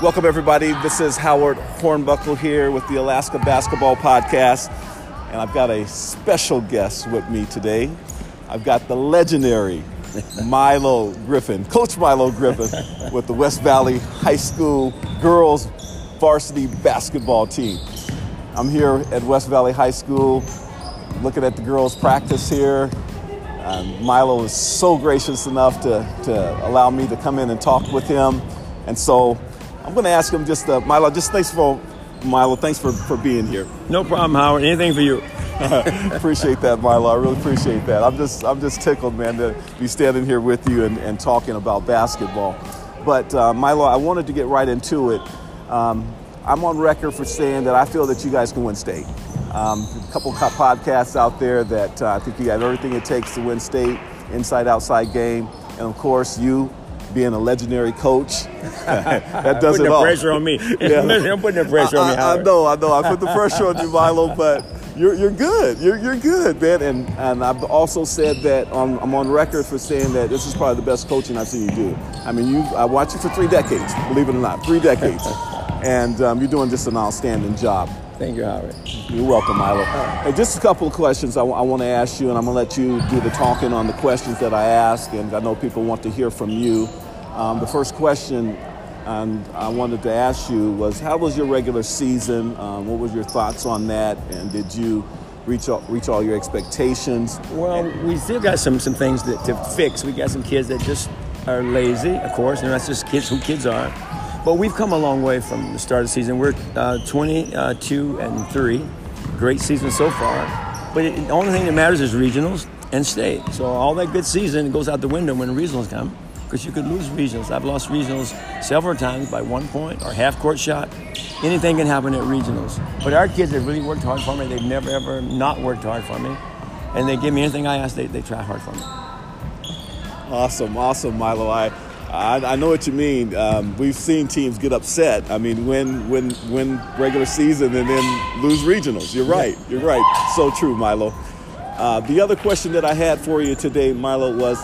Welcome, everybody. This is Howard Hornbuckle here with the Alaska Basketball Podcast. And I've got a special guest with me today. I've got the legendary Milo Griffin, Coach Milo Griffin, with the West Valley High School girls varsity basketball team. I'm here at West Valley High School looking at the girls practice here. Um, Milo is so gracious enough to, to allow me to come in and talk with him. And so I'm going to ask him just, uh, Milo, just thanks for, Milo, thanks for, for being here. No problem, Howard. Anything for you. appreciate that, Milo. I really appreciate that. I'm just, I'm just tickled, man, to be standing here with you and, and talking about basketball. But uh, Milo, I wanted to get right into it. Um, I'm on record for saying that I feel that you guys can win state. Um, a couple podcasts out there that uh, I think you have everything it takes to win state, inside outside game, and of course you being a legendary coach. that does it all. pressure on me. yeah. I'm putting the pressure on me. I, I, know, I know. I put the pressure on you, Milo, but you're, you're good. You're, you're good, man. And, and I've also said that on, I'm on record for saying that this is probably the best coaching I've seen you do. I mean, you I watched you for three decades, believe it or not, three decades. and um, you're doing just an outstanding job. Thank you, Howard. You're welcome, Milo. Hey, just a couple of questions I, w- I want to ask you, and I'm going to let you do the talking on the questions that I ask, and I know people want to hear from you. Um, the first question and I wanted to ask you was, how was your regular season? Um, what was your thoughts on that? And did you reach all, reach all your expectations? Well, we still got some some things that, to fix. We got some kids that just are lazy, of course, and that's just kids who kids are. But we've come a long way from the start of the season. We're uh, 22 and 3. Great season so far. But it, the only thing that matters is regionals and state. So all that good season goes out the window when regionals come because you could lose regionals. I've lost regionals several times by one point or half court shot. Anything can happen at regionals. But our kids have really worked hard for me. They've never ever not worked hard for me. And they give me anything I ask, they, they try hard for me. Awesome, awesome, Milo. I I, I know what you mean. Um, we've seen teams get upset. I mean, win, win, win regular season and then lose regionals. You're right. You're right. So true, Milo. Uh, the other question that I had for you today, Milo, was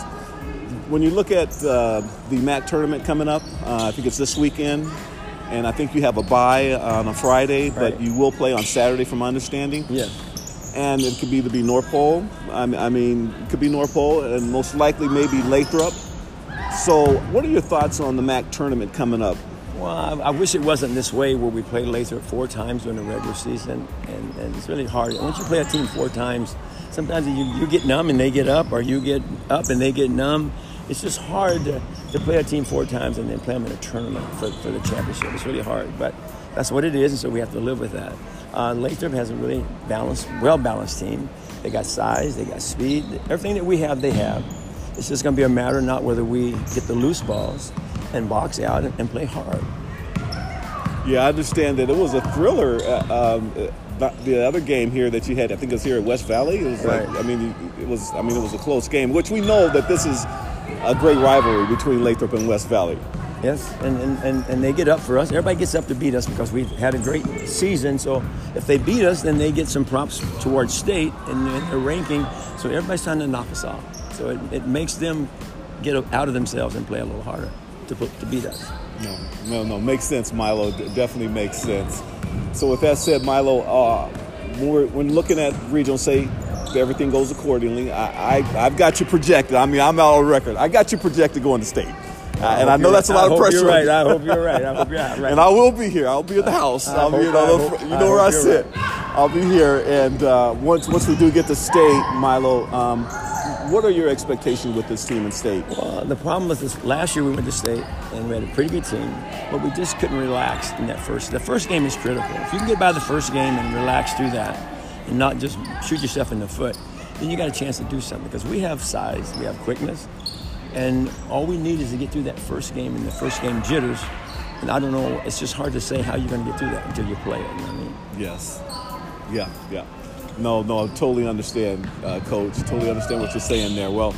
when you look at uh, the MAC tournament coming up. Uh, I think it's this weekend, and I think you have a bye on a Friday, but you will play on Saturday, from my understanding. Yeah. And it could either be North Pole. I mean, it could be North Pole, and most likely maybe Lathrop so, what are your thoughts on the MAC tournament coming up? Well, I, wish it wasn't this way where we play Lathrop four times during the regular season, and, and it's really hard. Once you play a team four times, sometimes you, you get numb and they get up, or you get up and they get numb. It's just hard to, to play a team four times and then play them in a tournament for, for the championship. It's really hard, but that's what it is, and so we have to live with that. Uh, Lathrop has a really balanced, well balanced team. They got size, they got speed, everything that we have, they have it's just going to be a matter not whether we get the loose balls and box out and, and play hard. Yeah, I understand that it was a thriller. Uh, um, uh, the other game here that you had, I think it was here at West Valley. It was right. like, I mean, it was, I mean, it was a close game, which we know that this is a great rivalry between Lathrop and West Valley. Yes, and, and, and, and, they get up for us. Everybody gets up to beat us because we've had a great season. So if they beat us, then they get some props towards state and their ranking. So everybody's trying to knock us off. So it, it makes them get out of themselves and play a little harder to, put, to beat us. No, no, no. Makes sense, Milo. definitely makes sense. So with that said, Milo, uh, when, when looking at regional state, everything goes accordingly. I, I, have got you projected. I mean, I'm out on record. I got you projected going to state. Uh, and I know that's a lot of pressure. You're right. I hope you're right. I hope you're right. and I will be here. I'll be at the house. I will be, you know, hope, you know where I sit. Right. I'll be here. And uh, once once we do get to state, Milo, um, what are your expectations with this team in state? Well, the problem with this last year we went to state and we had a pretty good team, but we just couldn't relax in that first. The first game is critical. If you can get by the first game and relax through that, and not just shoot yourself in the foot, then you got a chance to do something because we have size, we have quickness, and all we need is to get through that first game and the first game jitters. And I don't know, it's just hard to say how you're going to get through that until you play it. You know what I mean? Yes. Yeah, yeah. No, no, I totally understand, uh, Coach. Totally understand what you're saying there. Well,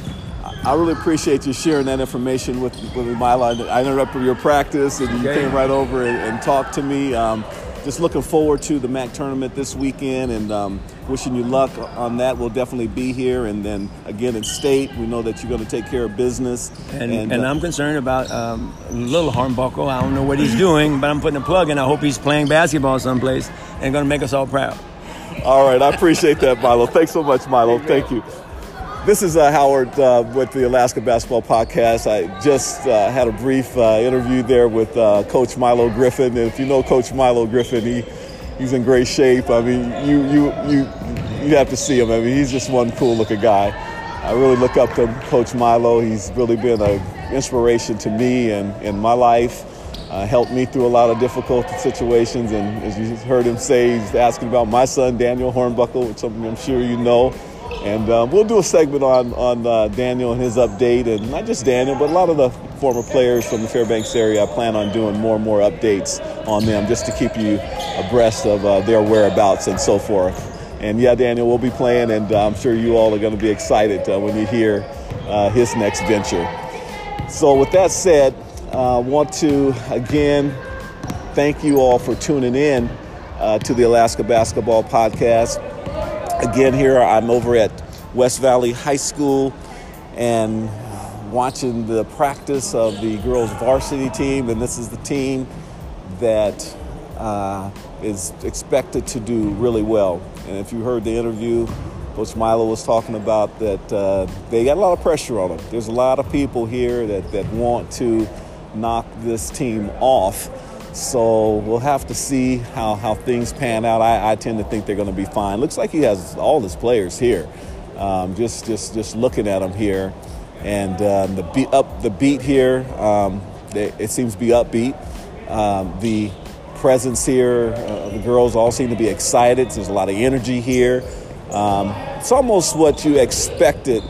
I really appreciate you sharing that information with, with Milo. I interrupted your practice and you came right over and, and talked to me. Um, just looking forward to the MAC tournament this weekend and um, wishing you luck on that. We'll definitely be here. And then again in state, we know that you're going to take care of business. And, and, and uh, I'm concerned about um, little Hornbuckle. I don't know what he's doing, but I'm putting a plug in. I hope he's playing basketball someplace and going to make us all proud. All right, I appreciate that, Milo. Thanks so much, Milo. Thank you. This is uh, Howard uh, with the Alaska Basketball Podcast. I just uh, had a brief uh, interview there with uh, Coach Milo Griffin. And if you know Coach Milo Griffin, he he's in great shape. I mean, you you you you have to see him. I mean, he's just one cool looking guy. I really look up to Coach Milo. He's really been an inspiration to me and in my life. Uh, helped me through a lot of difficult situations. And as you heard him say, he's asking about my son, Daniel Hornbuckle, which I'm sure you know. And uh, we'll do a segment on, on uh, Daniel and his update, and not just Daniel, but a lot of the former players from the Fairbanks area. I plan on doing more and more updates on them just to keep you abreast of uh, their whereabouts and so forth. And yeah, Daniel will be playing, and uh, I'm sure you all are going to be excited uh, when you hear his next venture. So, with that said, I want to again thank you all for tuning in to the Alaska Basketball Podcast. Again, here I'm over at West Valley High School and watching the practice of the girls varsity team, and this is the team that uh, is expected to do really well. And if you heard the interview, Coach Milo was talking about that uh, they got a lot of pressure on them. There's a lot of people here that, that want to knock this team off. So we'll have to see how, how things pan out. I, I tend to think they're going to be fine. Looks like he has all his players here. Um, just just just looking at them here, and um, the beat up the beat here. Um, they, it seems to be upbeat. Um, the presence here, uh, the girls all seem to be excited. There's a lot of energy here. Um, it's almost what you expected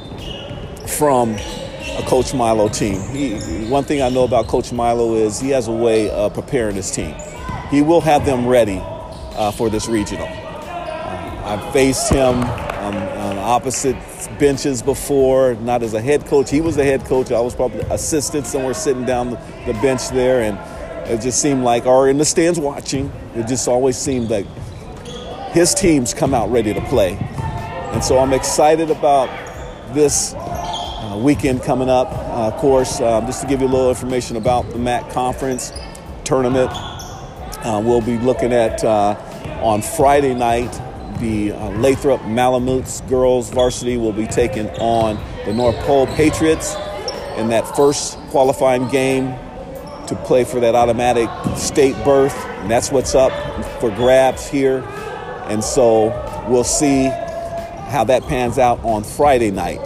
from a Coach Milo team. He, one thing I know about Coach Milo is he has a way of preparing his team. He will have them ready uh, for this regional. Uh, I've faced him on, on, opposite benches before, not as a head coach. He was the head coach. I was probably assistant somewhere sitting down the bench there, and it just seemed like, or in the stands watching, it just always seemed like his teams come out ready to play. And so I'm excited about this uh, weekend coming up. Uh, of course, uh, just to give you a little information about the MAC conference tournament, uh, we'll be looking at on Friday night the Lathrop Malamutes girls varsity will be taking on the North Pole Patriots in that first qualifying game to play for that automatic state berth. And that's what's up for grabs here. And so we'll see how that pans out on Friday night.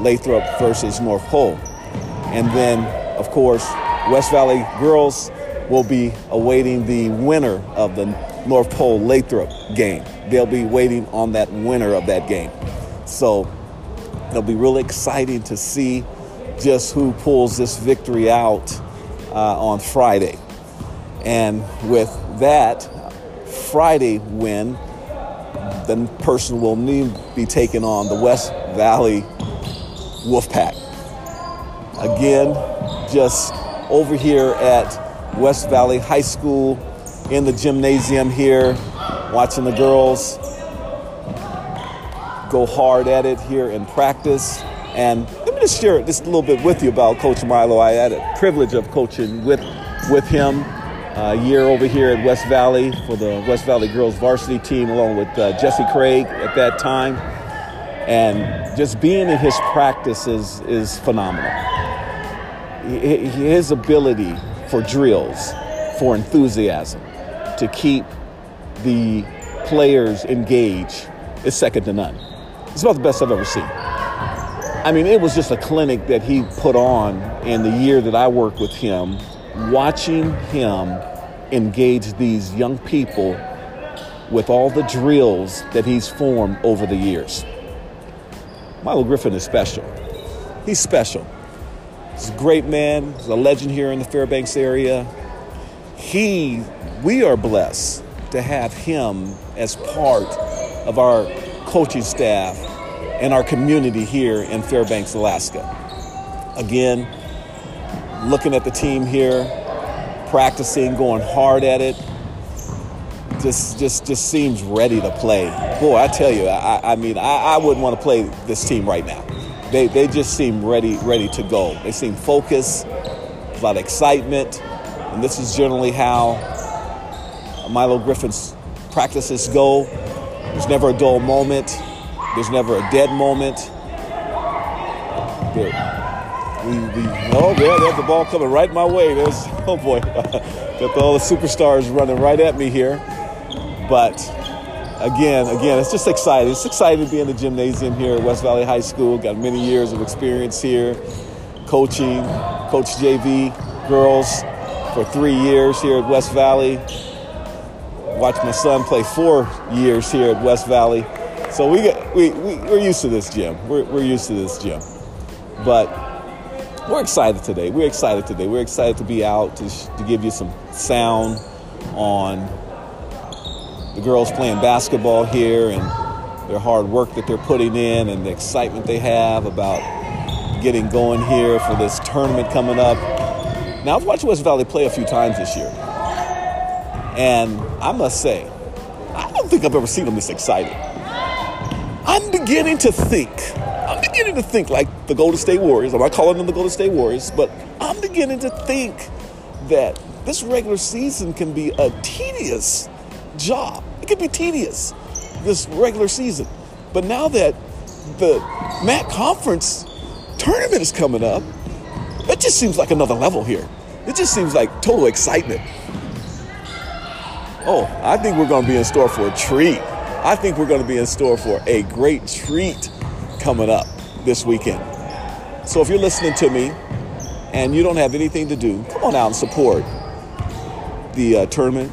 Lathrop versus North Pole. And then, of course, West Valley girls will be awaiting the winner of the North Pole Lathrop game. They'll be waiting on that winner of that game. So it'll be really exciting to see just who pulls this victory out uh, on Friday. And with that Friday win, the person will need be taking on the West Valley Wolfpack. Again, just over here at West Valley High School in the gymnasium here, watching the girls go hard at it here in practice. And let me just share just a little bit with you about Coach Milo. I had a privilege of coaching with, with him a year over here at West Valley for the West Valley girls varsity team, along with uh, Jesse Craig at that time and just being in his practice is, is phenomenal. His ability for drills, for enthusiasm, to keep the players engaged is second to none. It's about the best I've ever seen. I mean, it was just a clinic that he put on in the year that I worked with him, watching him engage these young people with all the drills that he's formed over the years. Milo Griffin is special. He's special. He's a great man. He's a legend here in the Fairbanks area. He, we are blessed to have him as part of our coaching staff and our community here in Fairbanks, Alaska. Again, looking at the team here, practicing, going hard at it. Just just just seems ready to play. Boy, I tell you, I, I mean, I, I wouldn't want to play this team right now. They, they just seem ready ready to go. They seem focused, a lot of excitement, and this is generally how Milo Griffin's practices go. There's never a dull moment. There's never a dead moment. we, we, oh, yeah, there's the ball coming right my way. There's, oh boy, got all the superstars running right at me here. But again, again, it's just exciting. It's exciting to be in the gymnasium here at West Valley High School. Got many years of experience here, coaching, coach JV girls for three years here at West Valley. Watched my son play four years here at West Valley. So we get, we, we, we're used to this gym. We're, we're used to this gym. But we're excited today. We're excited today. We're excited to be out to, to give you some sound on the girls playing basketball here and their hard work that they're putting in and the excitement they have about getting going here for this tournament coming up. Now, I've watched West Valley play a few times this year, and I must say, I don't think I've ever seen them this excited. I'm beginning to think, I'm beginning to think like the Golden State Warriors. I'm not calling them the Golden State Warriors, but I'm beginning to think that this regular season can be a tedious job. Could be tedious, this regular season. But now that the MAC conference tournament is coming up, it just seems like another level here. It just seems like total excitement. Oh, I think we're going to be in store for a treat. I think we're going to be in store for a great treat coming up this weekend. So if you're listening to me and you don't have anything to do, come on out and support the uh, tournament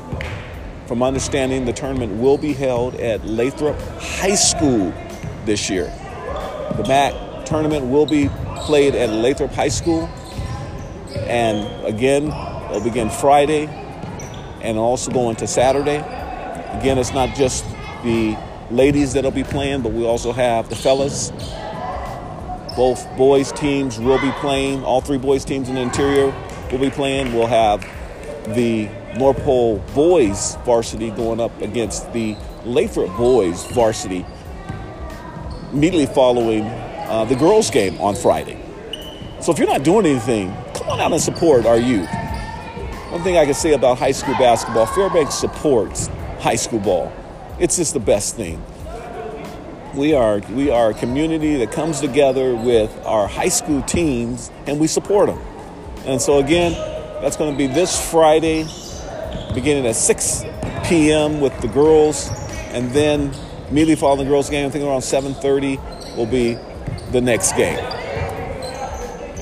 from understanding, the tournament will be held at Lathrop High School this year. The MAC tournament will be played at Lathrop High School. And again, it'll begin Friday and also go into Saturday. Again, it's not just the ladies that'll be playing, but we also have the fellas. Both boys teams will be playing. All three boys teams in the interior will be playing. We'll have the North Pole boys varsity going up against the Lathrop boys varsity immediately following uh, the girls game on Friday. So if you're not doing anything, come on out and support our youth. One thing I can say about high school basketball, Fairbanks supports high school ball. It's just the best thing. We are we are a community that comes together with our high school teams and we support them. And so again, that's going to be this Friday, beginning at 6 p.m. with the girls, and then immediately following the girls' game, I think around 7:30 will be the next game.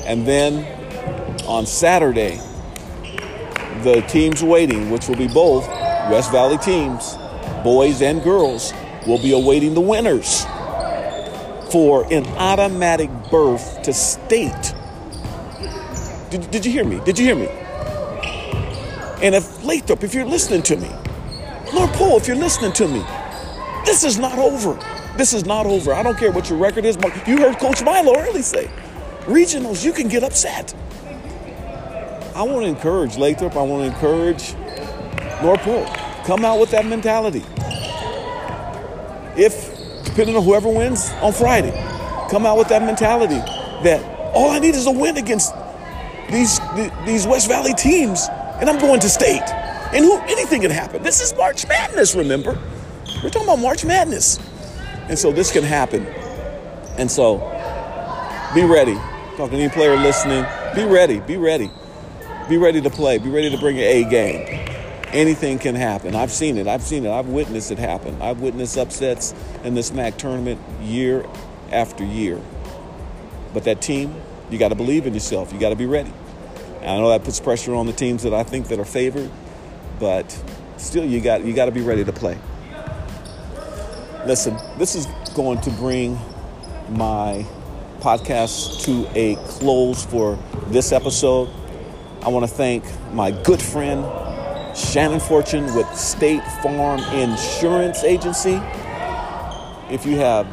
And then on Saturday, the teams waiting, which will be both West Valley teams, boys and girls, will be awaiting the winners for an automatic berth to state. Did, did you hear me? Did you hear me? And if Lathrop, if you're listening to me, North Pole, if you're listening to me, this is not over. This is not over. I don't care what your record is. You heard Coach Milo early say, regionals, you can get upset. I want to encourage Lathrop. I want to encourage North Pole. Come out with that mentality. If, depending on whoever wins on Friday, come out with that mentality that all I need is a win against these these West Valley teams, and I'm going to state. And who anything can happen. This is March Madness, remember? We're talking about March Madness. And so this can happen. And so be ready. Talking to any player listening, be ready, be ready. Be ready to play. Be ready to bring an A game. Anything can happen. I've seen it. I've seen it. I've witnessed it happen. I've witnessed upsets in this MAC tournament year after year. But that team, you got to believe in yourself. You got to be ready. I know that puts pressure on the teams that I think that are favored, but still, you got you got to be ready to play. Listen, this is going to bring my podcast to a close for this episode. I want to thank my good friend, Shannon Fortune with State Farm Insurance Agency. If you have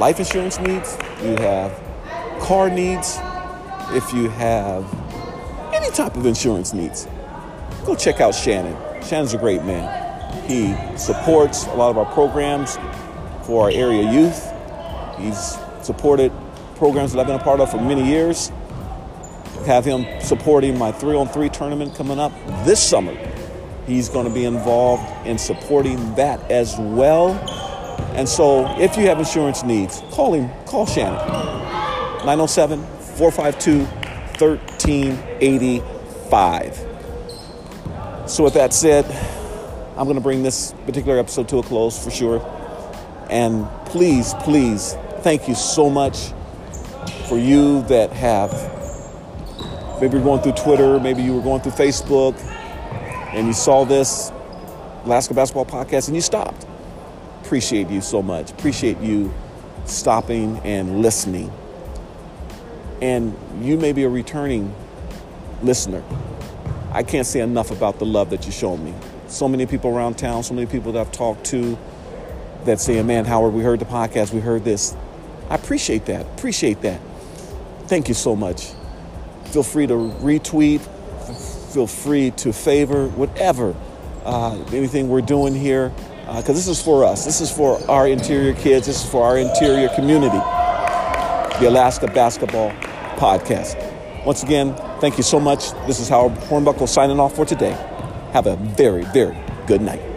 life insurance needs, you have car needs, if you have any type of insurance needs, go check out Shannon. Shannon's a great man. He supports a lot of our programs for our area youth. He's supported programs that I've been a part of for many years. Have him supporting my three on three tournament coming up this summer. He's going to be involved in supporting that as well. And so if you have insurance needs, call him, call Shannon. 907 452 1385. So, with that said, I'm going to bring this particular episode to a close for sure. And please, please, thank you so much for you that have maybe you're going through Twitter, maybe you were going through Facebook, and you saw this Alaska Basketball Podcast and you stopped. Appreciate you so much. Appreciate you stopping and listening. And you may be a returning listener. I can't say enough about the love that you show me. So many people around town, so many people that I've talked to that say, man, Howard, we heard the podcast, we heard this. I appreciate that. Appreciate that. Thank you so much. Feel free to retweet, feel free to favor, whatever, uh, anything we're doing here, because uh, this is for us. This is for our interior kids. This is for our interior community. The Alaska Basketball Podcast. Once again, thank you so much. This is Howard Hornbuckle signing off for today. Have a very, very good night.